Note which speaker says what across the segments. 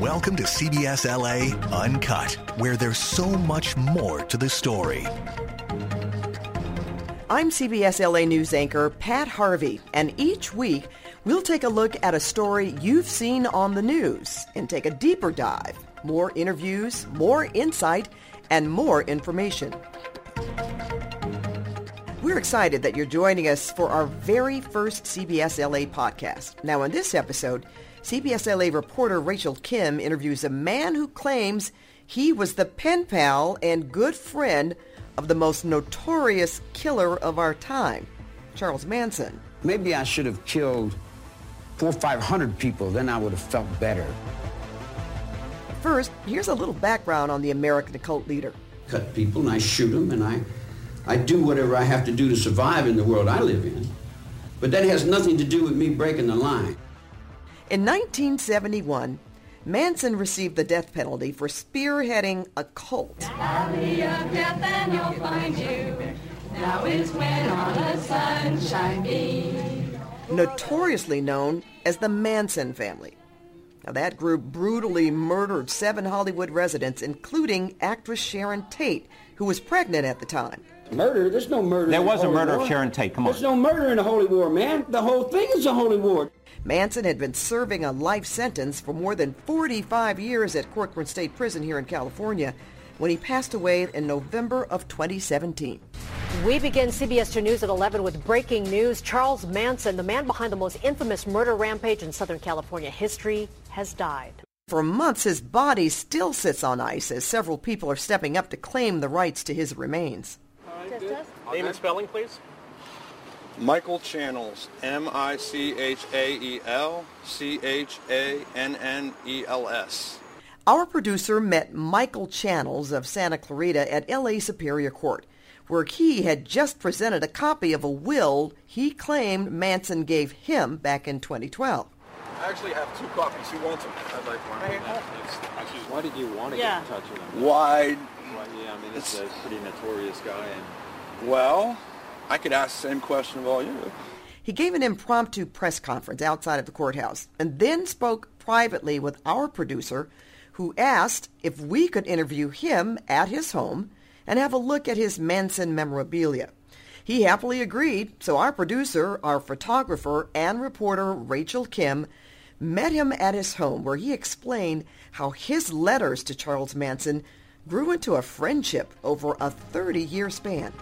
Speaker 1: Welcome to CBS LA Uncut, where there's so much more to the story.
Speaker 2: I'm CBS LA News anchor Pat Harvey, and each week we'll take a look at a story you've seen on the news and take a deeper dive. More interviews, more insight, and more information. We're excited that you're joining us for our very first CBS LA podcast. Now, in this episode, CBS LA reporter Rachel Kim interviews a man who claims he was the pen pal and good friend of the most notorious killer of our time, Charles Manson.
Speaker 3: Maybe I should have killed four or five hundred people, then I would have felt better.
Speaker 2: First, here's a little background on the American occult leader.
Speaker 3: Cut people and I shoot them and I, I do whatever I have to do to survive in the world I live in. But that has nothing to do with me breaking the line.
Speaker 2: In 1971, Manson received the death penalty for spearheading a cult.
Speaker 4: Valley of death and you'll find you. Now is when all the sunshine beams.
Speaker 2: notoriously known as the Manson family. Now, that group brutally murdered seven Hollywood residents, including actress Sharon Tate, who was pregnant at the time.
Speaker 3: Murder? There's no murder.
Speaker 5: There
Speaker 3: in the
Speaker 5: was a
Speaker 3: Holy
Speaker 5: murder of Sharon Tate. Come on.
Speaker 3: There's no murder in the Holy War, man. The whole thing is a Holy War.
Speaker 2: Manson had been serving a life sentence for more than 45 years at Corcoran State Prison here in California when he passed away in November of 2017.
Speaker 6: We begin CBS 2 News at 11 with breaking news. Charles Manson, the man behind the most infamous murder rampage in Southern California history, has died.
Speaker 2: For months, his body still sits on ice as several people are stepping up to claim the rights to his remains.
Speaker 7: Name and spelling, please. Michael Channels, M-I-C-H-A-E-L-C-H-A-N-N-E-L-S.
Speaker 2: Our producer met Michael Channels of Santa Clarita at LA Superior Court, where he had just presented a copy of a will he claimed Manson gave him back in 2012.
Speaker 7: I actually have two copies. Who wants them? I'd like one.
Speaker 8: Why did you want to
Speaker 6: Yeah.
Speaker 8: get in touch with him?
Speaker 7: Why?
Speaker 8: Why, yeah, I mean, it's a pretty notorious guy, and
Speaker 7: Well, I could ask the same question of all you.
Speaker 2: He gave an impromptu press conference outside of the courthouse and then spoke privately with our producer, who asked if we could interview him at his home and have a look at his Manson memorabilia. He happily agreed, so our producer, our photographer, and reporter Rachel Kim met him at his home where he explained how his letters to Charles Manson grew into a friendship over a 30-year span.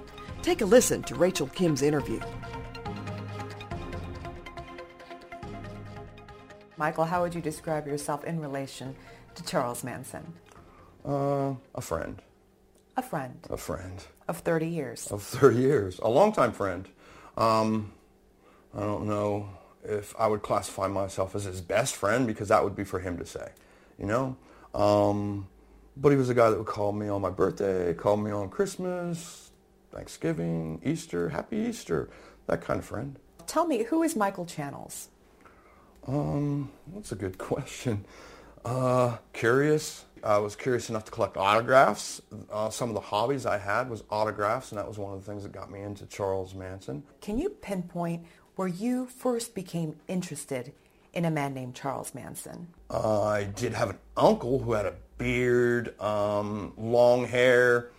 Speaker 2: Take a listen to Rachel Kim's interview.
Speaker 9: Michael, how would you describe yourself in relation to Charles Manson?
Speaker 10: Uh, a friend.
Speaker 9: A friend
Speaker 10: A friend
Speaker 9: of 30 years.
Speaker 10: of 30 years. A longtime friend. Um, I don't know if I would classify myself as his best friend because that would be for him to say, you know? Um, but he was a guy that would call me on my birthday, call me on Christmas, Thanksgiving, Easter, Happy Easter, that kind of friend.
Speaker 9: Tell me, who is Michael Channels?
Speaker 10: Um, that's a good question. Uh, curious. I was curious enough to collect autographs. Uh, some of the hobbies I had was autographs, and that was one of the things that got me into Charles Manson.
Speaker 9: Can you pinpoint where you first became interested in a man named Charles Manson?
Speaker 10: Uh, I did have an uncle who had a beard, um, long hair,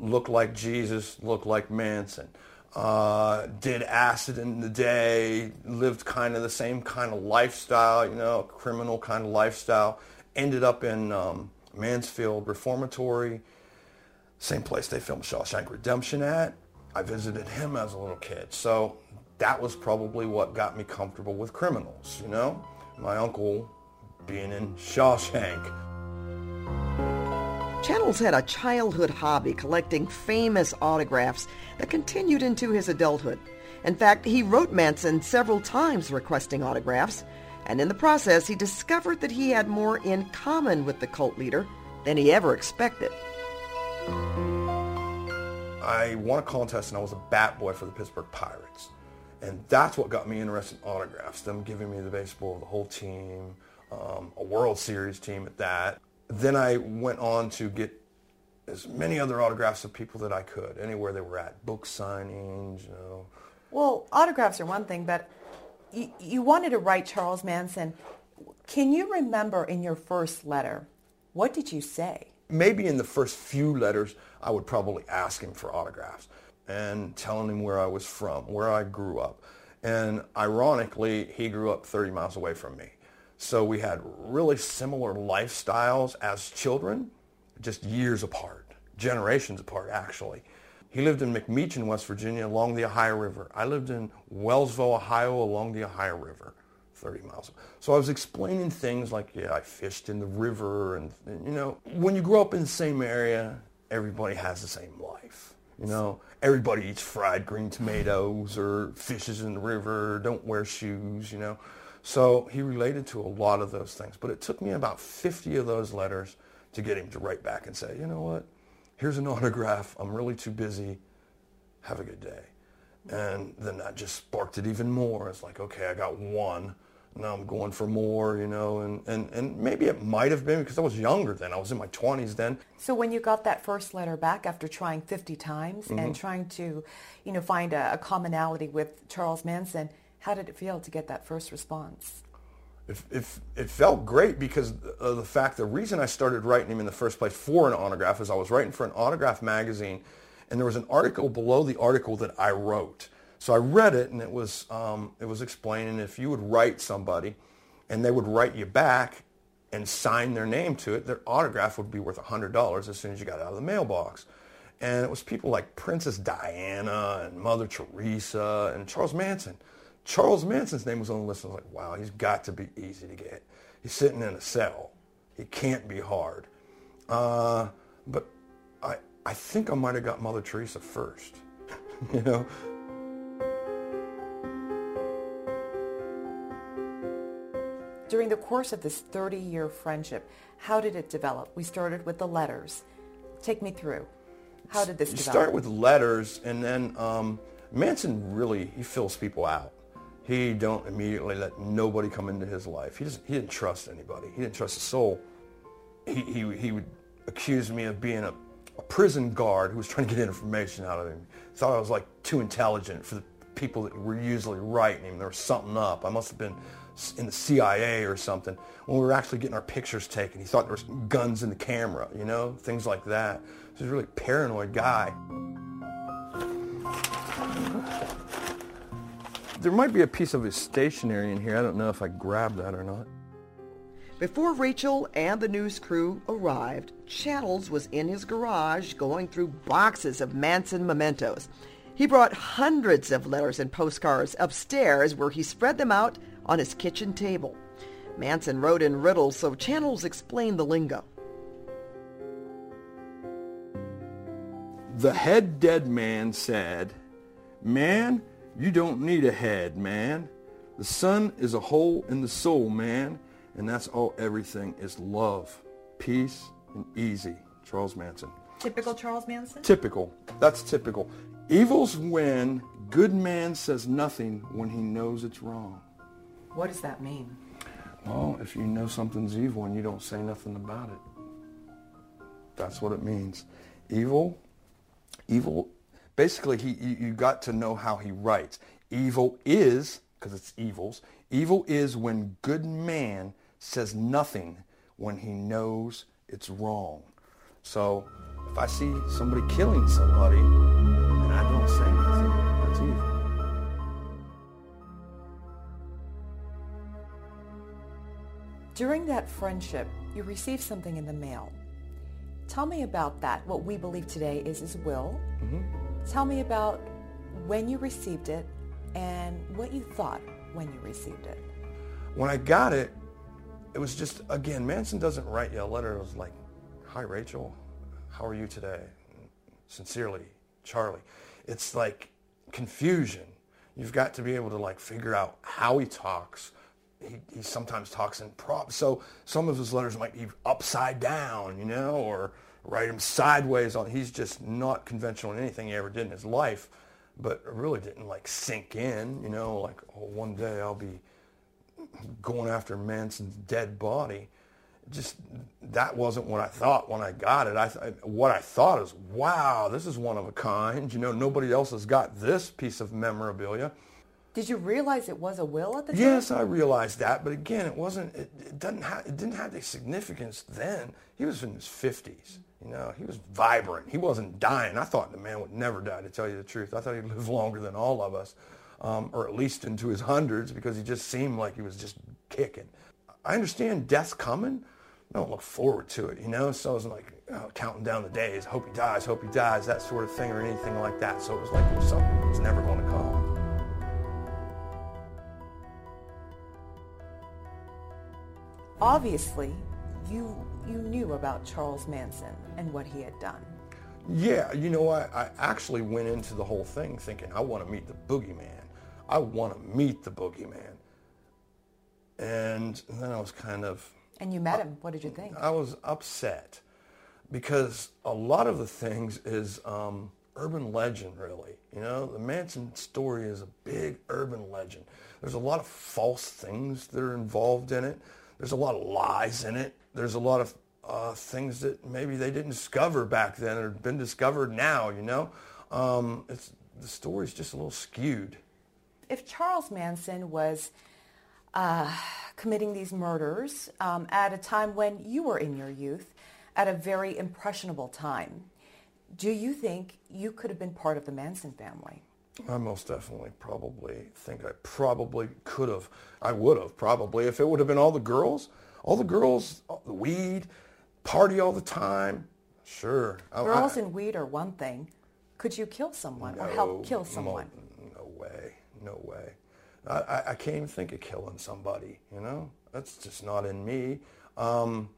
Speaker 10: looked like Jesus, looked like Manson. Uh, did acid in the day, lived kind of the same kind of lifestyle, you know, criminal kind of lifestyle. Ended up in um, Mansfield Reformatory, same place they filmed Shawshank Redemption at. I visited him as a little kid. So that was probably what got me comfortable with criminals, you know? My uncle being in Shawshank.
Speaker 2: Channels had a childhood hobby collecting famous autographs that continued into his adulthood. In fact, he wrote Manson several times requesting autographs, and in the process he discovered that he had more in common with the cult leader than he ever expected.
Speaker 10: I won a contest and I was a bat boy for the Pittsburgh Pirates. And that's what got me interested in autographs, them giving me the baseball of the whole team, um, a World Series team at that. Then I went on to get as many other autographs of people that I could, anywhere they were at, book signings, you know.
Speaker 9: Well, autographs are one thing, but you, you wanted to write Charles Manson. Can you remember in your first letter, what did you say?
Speaker 10: Maybe in the first few letters, I would probably ask him for autographs and telling him where I was from, where I grew up. And ironically, he grew up 30 miles away from me. So we had really similar lifestyles as children, just years apart, generations apart actually. He lived in McMechen, West Virginia along the Ohio River. I lived in Wellsville, Ohio along the Ohio River. 30 miles. So I was explaining things like, yeah, I fished in the river and, you know, when you grow up in the same area, everybody has the same life. You know, everybody eats fried green tomatoes or fishes in the river, don't wear shoes, you know. So he related to a lot of those things. But it took me about 50 of those letters to get him to write back and say, you know what, here's an autograph. I'm really too busy. Have a good day. And then that just sparked it even more. It's like, okay, I got one now I'm going for more, you know, and, and, and maybe it might have been because I was younger then. I was in my 20s then.
Speaker 9: So when you got that first letter back after trying 50 times mm-hmm. and trying to, you know, find a, a, commonality with Charles Manson, how did it feel to get that first response?
Speaker 10: It, it, it felt great because of the fact the reason I started writing him in the first place for an autograph is I was writing for an autograph magazine and there was an article below the article that I wrote so I read it, and it was um, it was explaining if you would write somebody, and they would write you back and sign their name to it, their autograph would be worth $100 as soon as you got out of the mailbox. And it was people like Princess Diana and Mother Teresa and Charles Manson. Charles Manson's name was on the list. I was like, wow, he's got to be easy to get. He's sitting in a cell. He can't be hard. Uh, but I, I think I might have got Mother Teresa first. you know,
Speaker 9: During the course of this 30-year friendship, how did it develop? We started with the letters. Take me through. How did this
Speaker 10: you
Speaker 9: develop?
Speaker 10: start with letters, and then um, Manson really, he fills people out. He don't immediately let nobody come into his life. He, just, he didn't trust anybody. He didn't trust a soul. He, he, he would accuse me of being a, a prison guard who was trying to get information out of him. Thought I was like too intelligent for the people that were usually writing him. There was something up. I must have been in the CIA or something when we were actually getting our pictures taken. He thought there was guns in the camera, you know, things like that. He's a really paranoid guy. There might be a piece of his stationery in here. I don't know if I grabbed that or not.
Speaker 2: Before Rachel and the news crew arrived, Channels was in his garage going through boxes of Manson mementos. He brought hundreds of letters and postcards upstairs where he spread them out on his kitchen table. Manson wrote in riddles, so Channels explained the lingo.
Speaker 10: The head dead man said, Man, you don't need a head, man. The sun is a hole in the soul, man, and that's all everything is love, peace, and easy. Charles Manson.
Speaker 9: Typical Charles Manson?
Speaker 10: Typical. That's typical. Evil's when good man says nothing when he knows it's wrong.
Speaker 9: What does that mean?
Speaker 10: Well, if you know something's evil and you don't say nothing about it, that's what it means. Evil, evil, basically he, you got to know how he writes. Evil is, because it's evils, evil is when good man says nothing when he knows it's wrong. So if I see somebody killing somebody and I don't say anything, that's evil.
Speaker 9: During that friendship, you received something in the mail. Tell me about that. What we believe today is his will. Mm-hmm. Tell me about when you received it and what you thought when you received it.
Speaker 10: When I got it, it was just, again, Manson doesn't write you a letter. It was like, hi, Rachel. How are you today? Sincerely, Charlie. It's like confusion. You've got to be able to like figure out how he talks, he, he sometimes talks in props. So some of his letters might be upside down, you know, or write him sideways on. He's just not conventional in anything he ever did in his life, but it really didn't like sink in, you know, like, oh, one day I'll be going after Manson's dead body. Just that wasn't what I thought when I got it. I th- what I thought is, wow, this is one of a kind. You know, nobody else has got this piece of memorabilia.
Speaker 9: Did you realize it was a will at the time?
Speaker 10: Yes, I realized that, but again, it wasn't. It, it doesn't have. It didn't have the significance then. He was in his fifties. You know, he was vibrant. He wasn't dying. I thought the man would never die. To tell you the truth, I thought he'd live longer than all of us, um, or at least into his hundreds, because he just seemed like he was just kicking. I understand death's coming. I don't look forward to it. You know, so I was like oh, counting down the days. Hope he dies. Hope he dies. That sort of thing, or anything like that. So it was like it was something that's never going to come.
Speaker 9: Obviously, you you knew about Charles Manson and what he had done.
Speaker 10: Yeah, you know, I, I actually went into the whole thing thinking I want to meet the boogeyman. I want to meet the boogeyman. And then I was kind of.
Speaker 9: And you met him. What did you think?
Speaker 10: I was upset because a lot of the things is um, urban legend, really. You know, the Manson story is a big urban legend. There's a lot of false things that are involved in it. There's a lot of lies in it. There's a lot of uh, things that maybe they didn't discover back then or been discovered now, you know. Um, it's, the story's just a little skewed.
Speaker 9: If Charles Manson was uh, committing these murders um, at a time when you were in your youth, at a very impressionable time, do you think you could have been part of the Manson family?
Speaker 10: I most definitely probably think I probably could have. I would have probably if it would have been all the girls, all the girls, all the weed, party all the time. Sure.
Speaker 9: Girls I, and weed are one thing. Could you kill someone
Speaker 10: no,
Speaker 9: or help kill someone?
Speaker 10: No, no way. No way. I, I, can't even think of killing somebody. You know, that's just not in me. Um,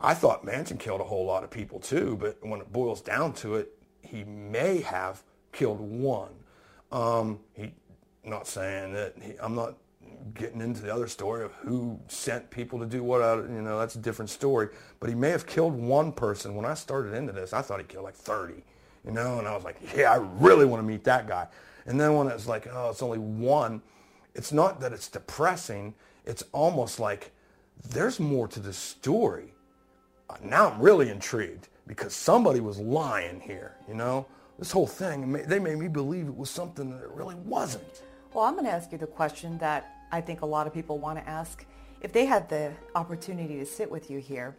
Speaker 10: I thought Manson killed a whole lot of people too, but when it boils down to it, he may have killed one. Um, he, not saying that he, I'm not getting into the other story of who sent people to do what. I, you know, that's a different story. But he may have killed one person. When I started into this, I thought he killed like 30. You know, and I was like, yeah, I really want to meet that guy. And then when it's like, oh, it's only one, it's not that it's depressing. It's almost like there's more to the story. Now I'm really intrigued because somebody was lying here, you know? This whole thing, they made me believe it was something that it really wasn't.
Speaker 9: Well, I'm going to ask you the question that I think a lot of people want to ask. If they had the opportunity to sit with you here,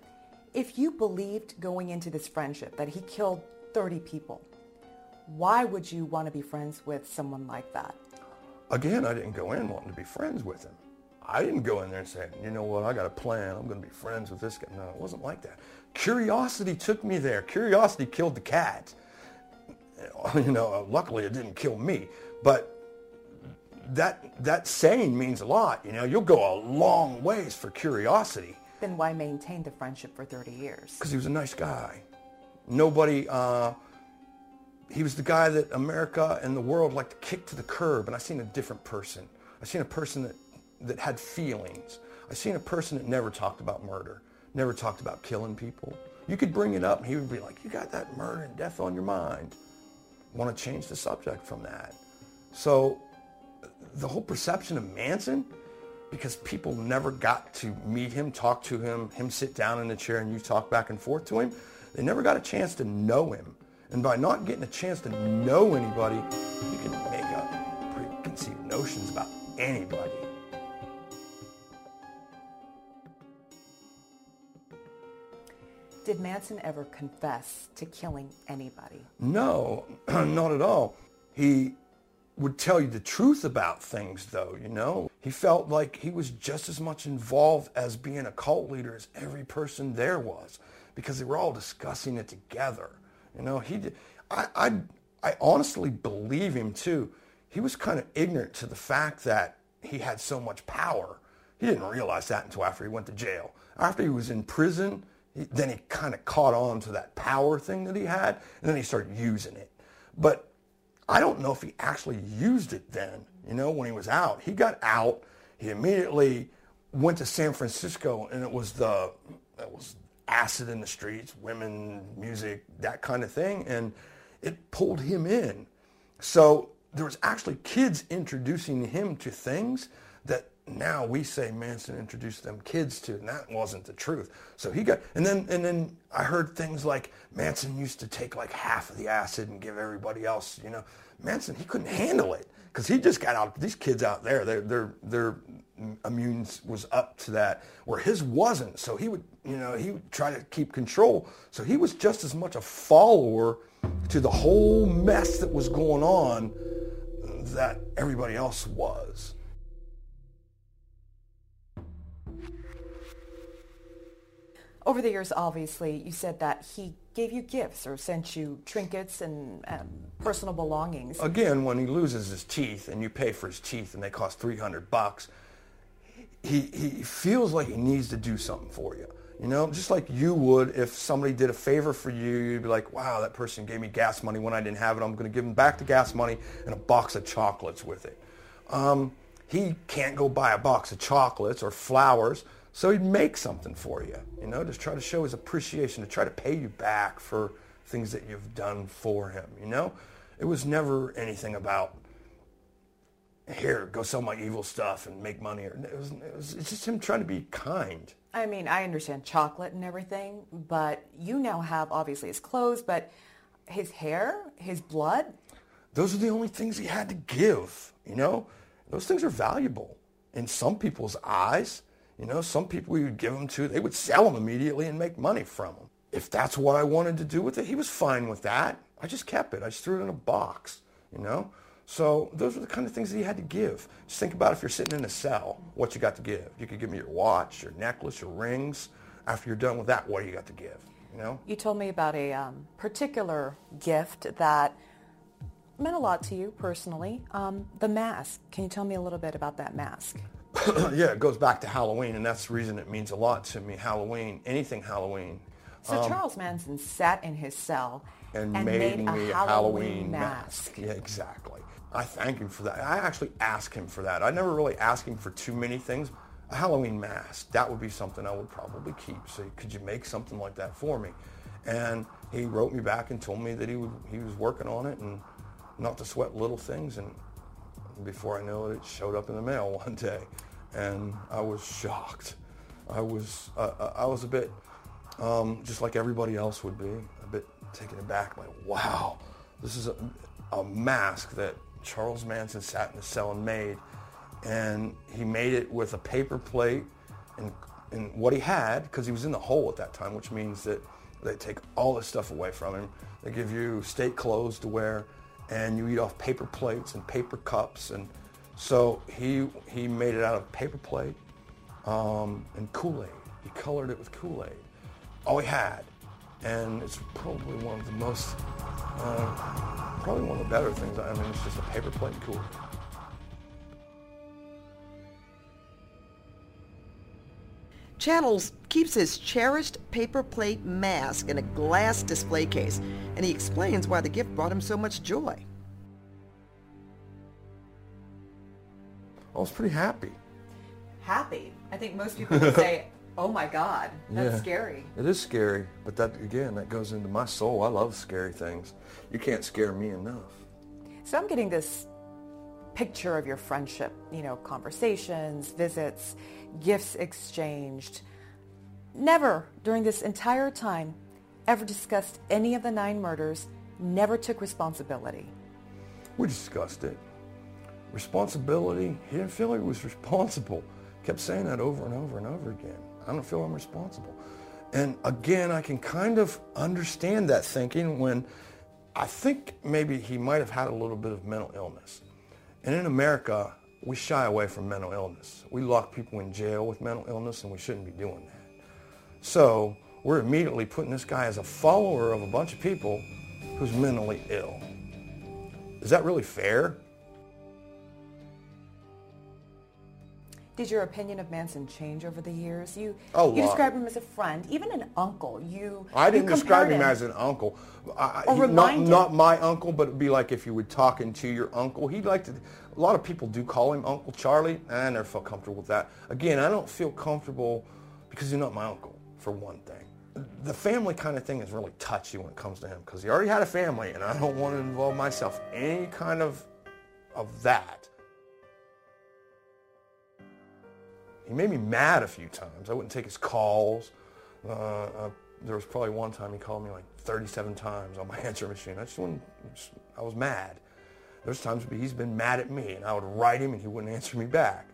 Speaker 9: if you believed going into this friendship that he killed 30 people, why would you want to be friends with someone like that?
Speaker 10: Again, I didn't go in wanting to be friends with him. I didn't go in there and say, you know what, I got a plan. I'm going to be friends with this guy. No, it wasn't like that. Curiosity took me there. Curiosity killed the cat. you know, luckily it didn't kill me, but that that saying means a lot. You know, you'll go a long ways for curiosity.
Speaker 9: Then why maintain the friendship for 30 years?
Speaker 10: Because he was a nice guy. Nobody. Uh, he was the guy that America and the world like to kick to the curb, and I seen a different person. I seen a person that that had feelings. I seen a person that never talked about murder, never talked about killing people. You could bring it up, and he would be like, "You got that murder and death on your mind." Want to change the subject from that. So the whole perception of Manson, because people never got to meet him, talk to him, him sit down in the chair and you talk back and forth to him, they never got a chance to know him. And by not getting a chance to know anybody, you can make up preconceived notions about anybody.
Speaker 9: Did Manson ever confess to killing anybody?
Speaker 10: No, not at all. He would tell you the truth about things, though, you know. He felt like he was just as much involved as being a cult leader as every person there was because they were all discussing it together. You know, he did, I, I, I honestly believe him, too. He was kind of ignorant to the fact that he had so much power. He didn't realize that until after he went to jail. After he was in prison, then he kind of caught on to that power thing that he had, and then he started using it. But I don't know if he actually used it then, you know, when he was out. He got out, he immediately went to San Francisco, and it was the, it was acid in the streets, women, music, that kind of thing, and it pulled him in. So there was actually kids introducing him to things that now we say Manson introduced them kids to, and that wasn't the truth. So he got, and then and then I heard things like Manson used to take like half of the acid and give everybody else. You know, Manson he couldn't handle it because he just got out. These kids out there, their their their immune was up to that, where his wasn't. So he would, you know, he would try to keep control. So he was just as much a follower to the whole mess that was going on that everybody else was.
Speaker 9: Over the years, obviously, you said that he gave you gifts or sent you trinkets and um, personal belongings.
Speaker 10: Again, when he loses his teeth and you pay for his teeth and they cost 300 bucks, he, he feels like he needs to do something for you. You know, just like you would if somebody did a favor for you, you'd be like, wow, that person gave me gas money when I didn't have it. I'm going to give them back the gas money and a box of chocolates with it. Um, he can't go buy a box of chocolates or flowers, so he'd make something for you. You know, just try to show his appreciation, to try to pay you back for things that you've done for him. You know, it was never anything about here, go sell my evil stuff and make money. It was, it was, it's just him trying to be kind.
Speaker 9: I mean, I understand chocolate and everything, but you now have obviously his clothes, but his hair, his blood.
Speaker 10: Those are the only things he had to give, you know? Those things are valuable in some people's eyes. You know, some people you would give them to, they would sell them immediately and make money from them. If that's what I wanted to do with it, he was fine with that. I just kept it. I just threw it in a box, you know? So those are the kind of things that he had to give. Just think about if you're sitting in a cell, what you got to give. You could give me your watch, your necklace, your rings. After you're done with that, what do you got to give? You know?
Speaker 9: You told me about a um, particular gift that meant a lot to you personally. Um, the mask. Can you tell me a little bit about that mask?
Speaker 10: yeah, it goes back to Halloween, and that's the reason it means a lot to me. Halloween, anything Halloween.
Speaker 9: So um, Charles Manson sat in his cell
Speaker 10: and,
Speaker 9: and
Speaker 10: made,
Speaker 9: made,
Speaker 10: me
Speaker 9: a
Speaker 10: Halloween,
Speaker 9: Halloween
Speaker 10: mask.
Speaker 9: mask.
Speaker 10: Yeah, exactly. I thank him for that. I actually ask him for that. I never really ask him for too many things. A Halloween mask, that would be something I would probably keep. So could you make something like that for me? And he wrote me back and told me that he would he was working on it and not to sweat little things. And before I knew it, it showed up in the mail one day, and I was shocked. I was uh, I was a bit um, just like everybody else would be, a bit taken aback, like wow, this is a, a mask that Charles Manson sat in the cell and made, and he made it with a paper plate and, and what he had, because he was in the hole at that time, which means that they take all this stuff away from him. They give you state clothes to wear, and you eat off paper plates and paper cups, and so he he made it out of paper plate um, and Kool-Aid. He colored it with Kool-Aid. All he had, and it's probably one of the most uh, probably one of the better things. I mean, it's just a paper plate Kool-Aid.
Speaker 2: Channels keeps his cherished paper plate mask in a glass display case, and he explains why the gift brought him so much joy.
Speaker 10: I was pretty happy.
Speaker 9: Happy. I think most people would say, oh my God, that's
Speaker 10: Yeah.
Speaker 9: scary.
Speaker 10: It is scary, but that again, that goes into my soul. I love scary things. You can't scare me enough.
Speaker 9: So I'm getting this picture of your friendship, you know, conversations, visits, gifts exchanged. Never during this entire time ever discussed any of the nine murders, never took responsibility.
Speaker 10: We discussed it. Responsibility. He didn't feel he was responsible. Kept saying that over and over and over again. I don't feel I'm responsible. And again, I can kind of understand that thinking when I think maybe he might have had a little bit of mental illness. And in America, we shy away from mental illness. We lock people in jail with mental illness, and we shouldn't be doing that. So we're immediately putting this guy as a follower of a bunch of people who's mentally ill. Is that really fair?
Speaker 9: Did your opinion of Manson change over the years? You
Speaker 10: A
Speaker 9: you
Speaker 10: lot.
Speaker 9: described him as a friend, even an uncle. You
Speaker 10: I
Speaker 9: you
Speaker 10: didn't describe
Speaker 9: compared
Speaker 10: him as an uncle. I,
Speaker 9: Or
Speaker 10: he- not, not my uncle, but it'd be like if you were talking to your uncle. He'd like to. A lot of people do call him Uncle Charlie. I never felt comfortable with that. Again, I don't feel comfortable because he's not my uncle, for one thing. The family kind of thing is really touchy when it comes to him because he already had a family, and I don't want to involve myself in any kind of of that. He made me mad a few times. I wouldn't take his calls. Uh, uh, there was probably one time he called me like 37 times on my answer machine. I just wouldn't, I was mad. There's times he's been mad at me and I would write him and he wouldn't answer me back.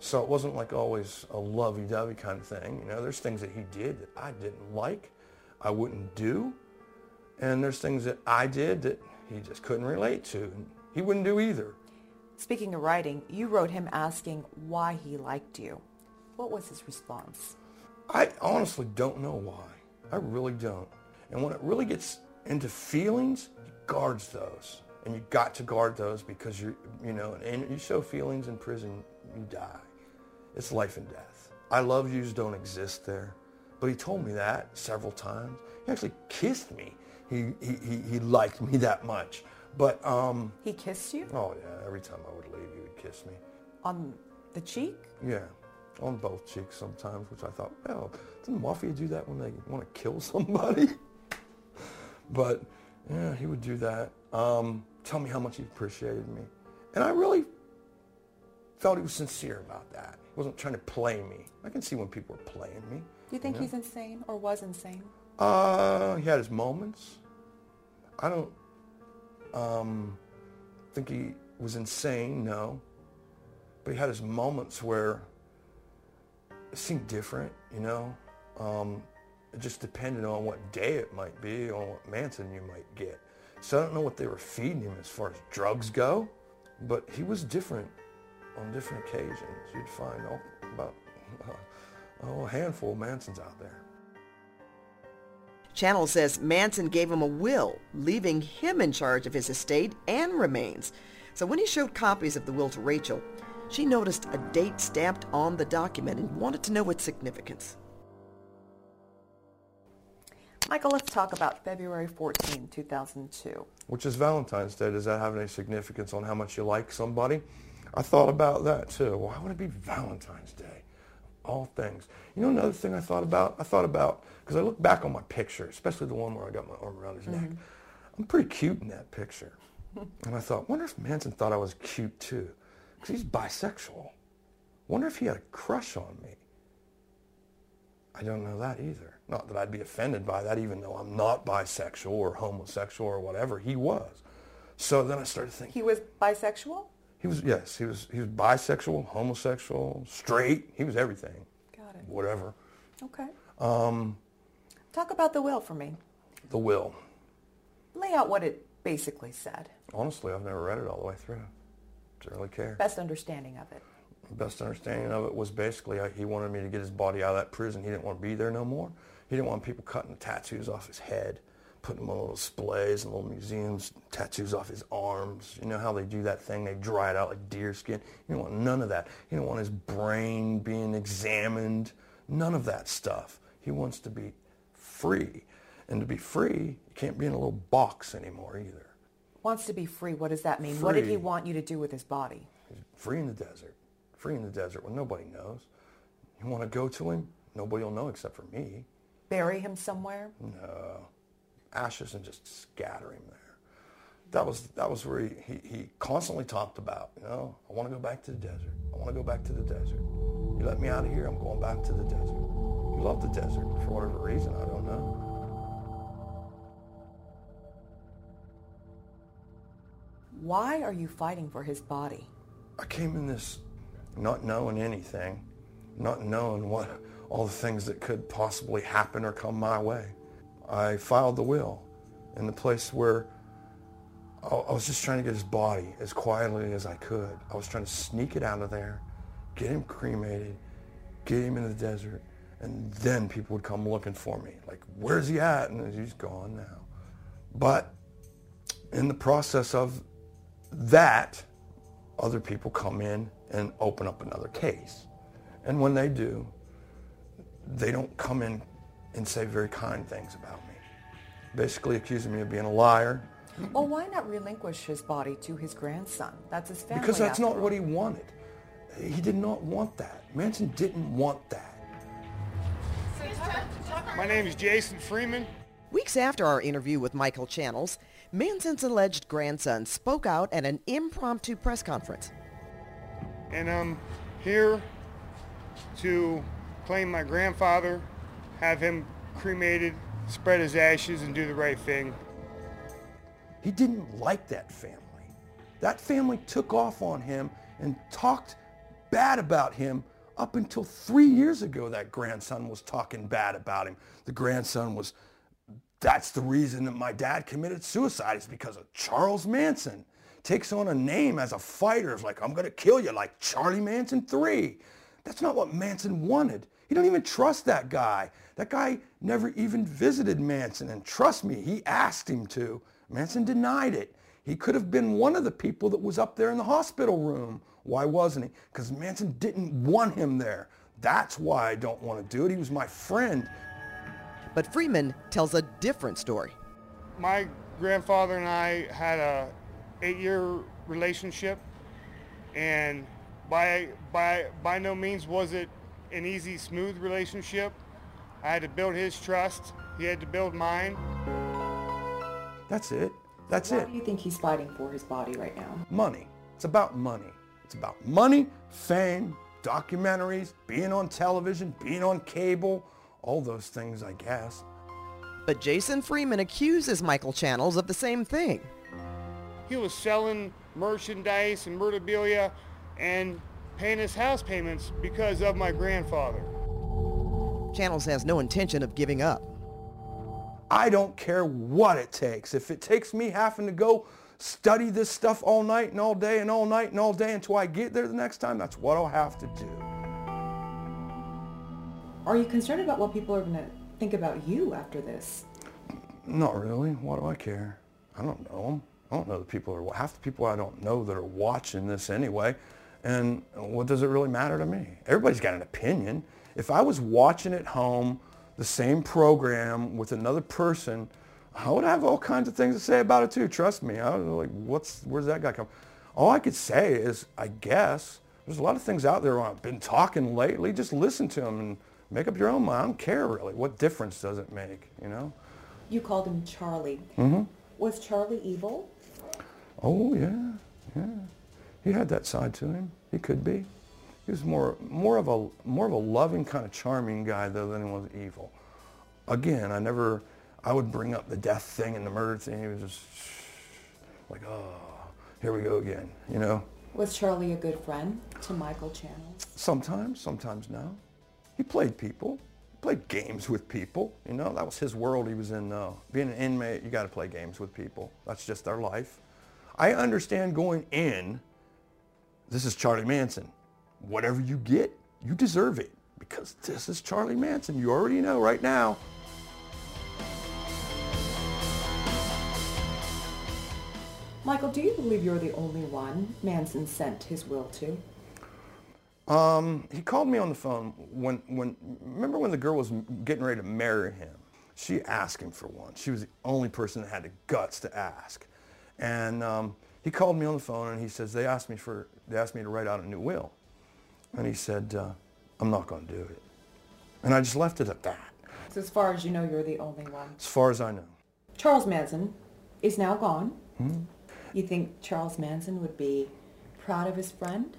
Speaker 10: So it wasn't like always a lovey-dovey kind of thing. You know, there's things that he did that I didn't like, I wouldn't do. And there's things that I did that he just couldn't relate to. He wouldn't do either.
Speaker 9: Speaking of writing, you wrote him asking why he liked you. What was his response?
Speaker 10: I honestly don't know why. I really don't. And when it really gets into feelings, he guards those. And you got to guard those because you're, you know, and you show feelings in prison, you die. It's life and death. I love yous don't exist there. But he told me that several times. He actually kissed me. He, he, he, he liked me that much. But, um...
Speaker 9: He kissed you?
Speaker 10: Oh, yeah. Every time I would leave, he would kiss me.
Speaker 9: On the cheek?
Speaker 10: Yeah. On both cheeks sometimes, which I thought, well, doesn't mafia do that when they want to kill somebody? but, yeah, he would do that. Um, tell me how much he appreciated me. And I really felt he was sincere about that. He wasn't trying to play me. I can see when people are playing me.
Speaker 9: Do you think you know? he's insane or was insane?
Speaker 10: Uh, he had his moments. I don't um, think he was insane, no. But he had his moments where it seemed different, you know. Um, it just depended on what day it might be, on what Manson you might get. So I don't know what they were feeding him as far as drugs go, but he was different on different occasions. You'd find oh, about oh, a handful of Mansons out there.
Speaker 2: Channel says Manson gave him a will, leaving him in charge of his estate and remains. So when he showed copies of the will to Rachel, she noticed a date stamped on the document and wanted to know its significance.
Speaker 9: Michael, let's talk about February 14, 2002.
Speaker 10: Which is Valentine's Day. Does that have any significance on how much you like somebody? I thought about that too. Why would it be Valentine's Day? All things. You know another thing I thought about? I thought about, because I look back on my picture, especially the one where I got my arm around his mm-hmm. neck. I'm pretty cute in that picture. and I thought, wonder if Manson thought I was cute too. Because he's bisexual. Wonder if he had a crush on me. I don't know that either. Not that I'd be offended by that, even though I'm not bisexual or homosexual or whatever. He was. So then I started thinking.
Speaker 9: He was bisexual?
Speaker 10: He was yes, he was he was bisexual, homosexual, straight. He was everything.
Speaker 9: Got it.
Speaker 10: Whatever.
Speaker 9: Okay.
Speaker 10: Um,
Speaker 9: Talk about the will for me.
Speaker 10: The will.
Speaker 9: Lay out what it basically said.
Speaker 10: Honestly, I've never read it all the way through. Don't really care.
Speaker 9: Best understanding of it.
Speaker 10: Best understanding of it was basically he wanted me to get his body out of that prison. He didn't want to be there no more. He didn't want people cutting the tattoos off his head putting them on little displays and little museums, tattoos off his arms. You know how they do that thing? They dry it out like deer skin. You don't want none of that. He don't want his brain being examined. None of that stuff. He wants to be free. And to be free, you can't be in a little box anymore either.
Speaker 9: Wants to be free. What does that mean? Free. What did he want you to do with his body?
Speaker 10: He's free in the desert. Free in the desert where nobody knows. You want to go to him? Nobody will know except for me.
Speaker 9: Bury him somewhere?
Speaker 10: No ashes and just scatter him there. That was that was where he, he, he constantly talked about, you know, I want to go back to the desert. I want to go back to the desert. You let me out of here, I'm going back to the desert. You love the desert for whatever reason, I don't know.
Speaker 9: Why are you fighting for his body?
Speaker 10: I came in this not knowing anything, not knowing what all the things that could possibly happen or come my way. I filed the will in the place where I was just trying to get his body as quietly as I could. I was trying to sneak it out of there, get him cremated, get him in the desert, and then people would come looking for me. Like, where's he at? And he's gone now. But in the process of that, other people come in and open up another case. And when they do, they don't come in and say very kind things about me. Basically accusing me of being a liar.
Speaker 9: Well, why not relinquish his body to his grandson? That's his family.
Speaker 10: Because that's not
Speaker 9: all.
Speaker 10: what he wanted. He did not want that. Manson didn't want that.
Speaker 5: My name is Jason Freeman.
Speaker 2: Weeks after our interview with Michael Channels, Manson's alleged grandson spoke out at an impromptu press conference.
Speaker 5: And I'm here to claim my grandfather, have him cremated, spread his ashes, and do the right thing.
Speaker 10: He didn't like that family. That family took off on him and talked bad about him up until three years ago. That grandson was talking bad about him. The grandson was, that's the reason that my dad committed suicide is because of Charles Manson. Takes on a name as a fighter. It's like, I'm going to kill you like Charlie Manson 3. That's not what Manson wanted. He don't even trust that guy. That guy never even visited Manson. And trust me, he asked him to. Manson denied it. He could have been one of the people that was up there in the hospital room. Why wasn't he? Because Manson didn't want him there. That's why I don't want to do it. He was my friend.
Speaker 2: But Freeman tells a different story.
Speaker 5: My grandfather and I had a eight-year relationship, and by by by no means was it an easy, smooth relationship. I had to build his trust. He had to build mine.
Speaker 10: That's it. That's
Speaker 9: Why
Speaker 10: it.
Speaker 9: What do you think he's fighting for his body right now?
Speaker 10: Money. It's about money. It's about money, fame, documentaries, being on television, being on cable, all those things, I guess.
Speaker 2: But Jason Freeman accuses Michael Channels of the same thing.
Speaker 5: He was selling merchandise and memorabilia and paying his house payments because of my grandfather.
Speaker 2: Channels has no intention of giving up.
Speaker 10: I don't care what it takes. If it takes me having to go study this stuff all night and all day and all night and all day until I get there the next time, that's what I'll have to do.
Speaker 9: Are you concerned about what people are going to think about you after this?
Speaker 10: Not really. Why do I care? I don't know them. I don't know the people are half the people I don't know that are watching this anyway. And what does it really matter to me? Everybody's got an opinion. If I was watching at home the same program with another person, I would have all kinds of things to say about it too. Trust me. I was like, what's where's that guy come? All I could say is, I guess there's a lot of things out there I've been talking lately. Just listen to them and make up your own mind. I don't care really. What difference does it make? You know?
Speaker 9: You called him Charlie.
Speaker 10: Mm-hmm.
Speaker 9: Was Charlie evil?
Speaker 10: Oh yeah, yeah. He had that side to him. He could be. He was more more of a more of a loving kind of charming guy though than he was evil. Again, I never I would bring up the death thing and the murder thing. He was just like, oh, here we go again. You know.
Speaker 9: Was Charlie a good friend to Michael Channels?
Speaker 10: Sometimes, sometimes no. He played people. He played games with people. You know, that was his world he was in. Being an inmate, you got to play games with people. That's just their life. I understand going in. This is Charlie Manson. Whatever you get, you deserve it because this is Charlie Manson. You already know right now.
Speaker 9: Michael, do you believe you're the only one Manson sent his will to?
Speaker 10: Um, he called me on the phone when, when, remember when the girl was getting ready to marry him? She asked him for one. She was the only person that had the guts to ask. And um, he called me on the phone and he says, they asked me for, they asked me to write out a new will. And he said, uh, I'm not going to do it. And I just left it at that,
Speaker 9: So as far as you know, you're the only one.
Speaker 10: as far as I know.
Speaker 9: Charles Manson is now gone.
Speaker 10: Hmm?
Speaker 9: You think Charles Manson would be proud of his friend?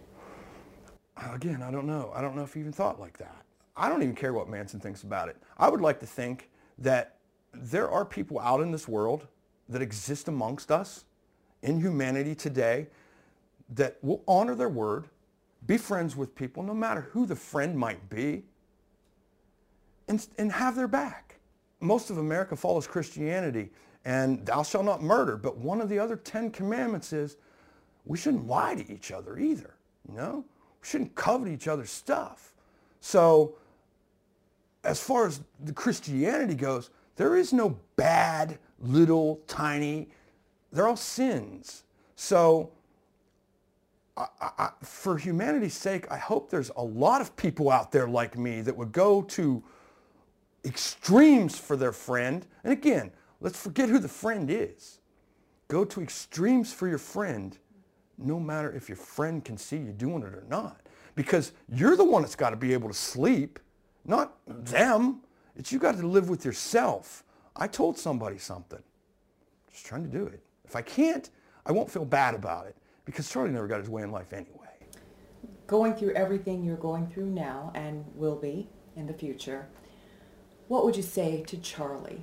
Speaker 10: Again, I don't know. I don't know if he even thought like that. I don't even care what Manson thinks about it. I would like to think that there are people out in this world that exist amongst us in humanity today that will honor their word, be friends with people, no matter who the friend might be, and, and have their back. Most of America follows Christianity and thou shalt not murder, but one of the other Ten Commandments is we shouldn't lie to each other either, you know? We shouldn't covet each other's stuff. So as far as the Christianity goes, there is no bad, little, tiny, they're all sins. So I, I, for humanity's sake, I hope there's a lot of people out there like me that would go to extremes for their friend. And again, let's forget who the friend is. Go to extremes for your friend, no matter if your friend can see you doing it or not. Because you're the one that's got to be able to sleep, not them. It's you got to live with yourself. I told somebody something. Just trying to do it. If I can't, I won't feel bad about it because Charlie never got his way in life anyway.
Speaker 9: going through everything you're going through now and will be in the future, what would you say to Charlie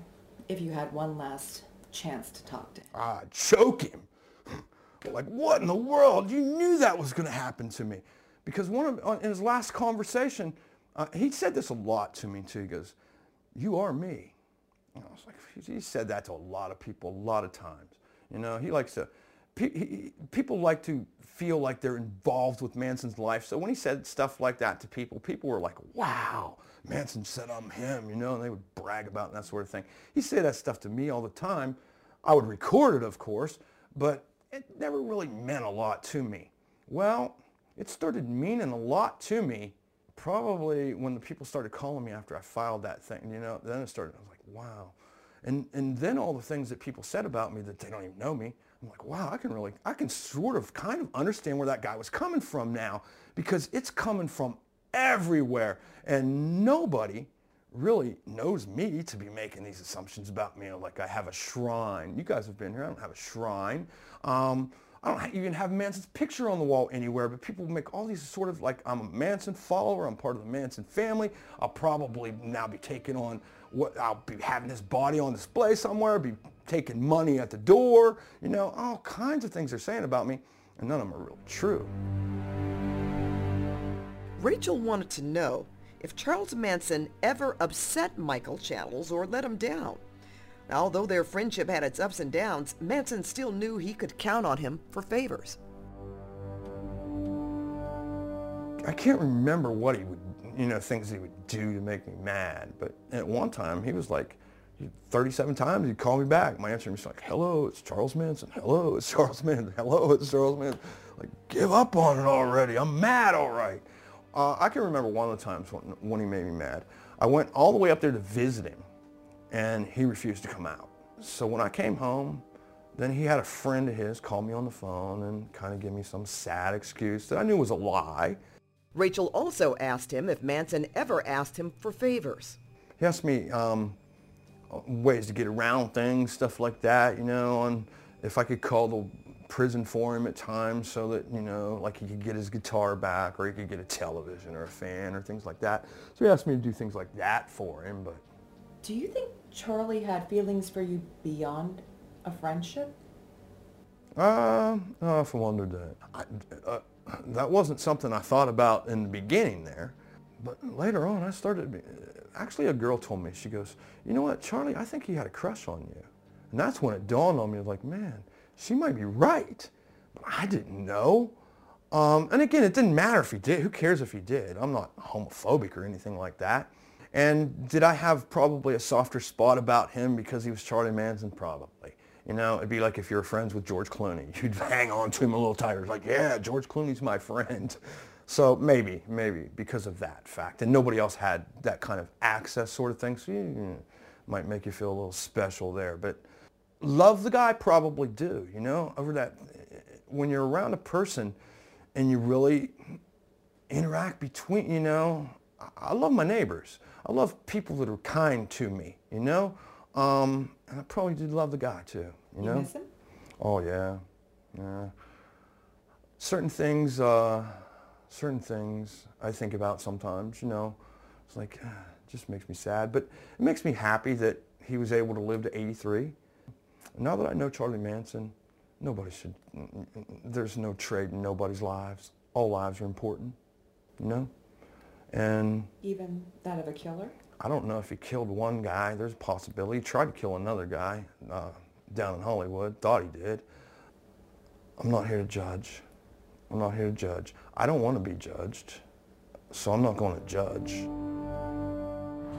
Speaker 9: if you had one last chance to talk to him?
Speaker 10: Ah, choke him. like, what in the world? You knew that was going to happen to me. Because one of, in his last conversation, uh, he said this a lot to me too. He goes, you are me. And I was like, he said that to a lot of people a lot of times. You know, he likes to, he, people like to feel like they're involved with Manson's life. So when he said stuff like that to people, people were like, wow, Manson said I'm him, you know, and they would brag about and that sort of thing. He said that stuff to me all the time. I would record it, of course, but it never really meant a lot to me. Well, it started meaning a lot to me probably when the people started calling me after I filed that thing, you know, then it started, I was like, wow. And, and then all the things that people said about me that they don't even know me, I'm like, wow, I can really, I can sort of kind of understand where that guy was coming from now because it's coming from everywhere and nobody really knows me to be making these assumptions about me. Like I have a shrine. You guys have been here. I don't have a shrine. Um, I don't even have Manson's picture on the wall anywhere, but people make all these sort of like, I'm a Manson follower, I'm part of the Manson family, I'll probably now be taking on what, I'll be having his body on display somewhere, be taking money at the door, you know, all kinds of things they're saying about me, and none of them are real true.
Speaker 2: Rachel wanted to know if Charles Manson ever upset Michael Channels or let him down. Although their friendship had its ups and downs, Manson still knew he could count on him for favors.
Speaker 10: I can't remember what he would, you know, things he would do to make me mad. But at one time, he was like, 37 times he'd call me back. My answer was like, hello, it's Charles Manson. Hello, it's Charles Manson. Hello, it's Charles Manson. Like, give up on it already. I'm mad, all right. Uh, I can remember one of the times when, when he made me mad. I went all the way up there to visit him and he refused to come out. So when I came home, then he had a friend of his call me on the phone and kind of give me some sad excuse that I knew was a lie.
Speaker 2: Rachel also asked him if Manson ever asked him for favors.
Speaker 10: He asked me um, ways to get around things, stuff like that, you know, and if I could call the prison for him at times so that, you know, like he could get his guitar back or he could get a television or a fan or things like that. So he asked me to do things like that for him, but...
Speaker 9: Do you think Charlie had feelings for you beyond a friendship?
Speaker 10: Uh, I often wondered that. I, uh, that wasn't something I thought about in the beginning there. But later on, I started, actually a girl told me, she goes, you know what, Charlie, I think he had a crush on you. And that's when it dawned on me, like, man, she might be right. But I didn't know. Um, and again, it didn't matter if he did. Who cares if he did? I'm not homophobic or anything like that. And did I have probably a softer spot about him because he was Charlie Manson? Probably. You know, it'd be like if you were friends with George Clooney. You'd hang on to him a little tighter. Like, yeah, George Clooney's my friend. So maybe, maybe because of that fact. And nobody else had that kind of access sort of thing. So you, might make you feel a little special there. But love the guy, probably do. You know, over that, when you're around a person and you really interact between, you know, I love my neighbors. I love people that are kind to me, you know? Um, and I probably did love the guy too, you know?
Speaker 9: You miss him?
Speaker 10: Oh yeah, yeah. Certain things, uh, certain things I think about sometimes, you know? It's like, uh, it just makes me sad, but it makes me happy that he was able to live to 83. Now that I know Charlie Manson, nobody should, there's no trade in nobody's lives. All lives are important, you know? And
Speaker 9: even that of a killer?
Speaker 10: I don't know if he killed one guy. There's a possibility. He tried to kill another guy uh, down in Hollywood. Thought he did. I'm not here to judge. I'm not here to judge. I don't want to be judged, so I'm not going to judge.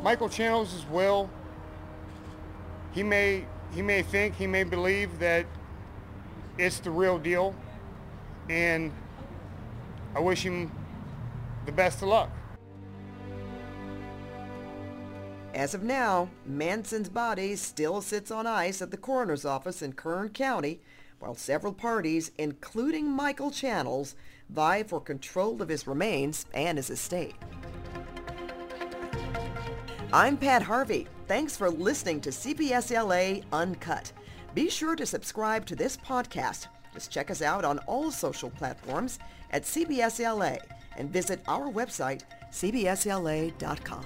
Speaker 5: Michael Channels' will. He may he may think he may believe that it's the real deal, and I wish him the best of luck.
Speaker 2: As of now, Manson's body still sits on ice at the coroner's office in Kern County, while several parties, including Michael Channels, vie for control of his remains and his estate. I'm Pat Harvey. Thanks for listening to CBS LA Uncut. Be sure to subscribe to this podcast. Just check us out on all social platforms at CBS LA and visit our website, cbsla.com.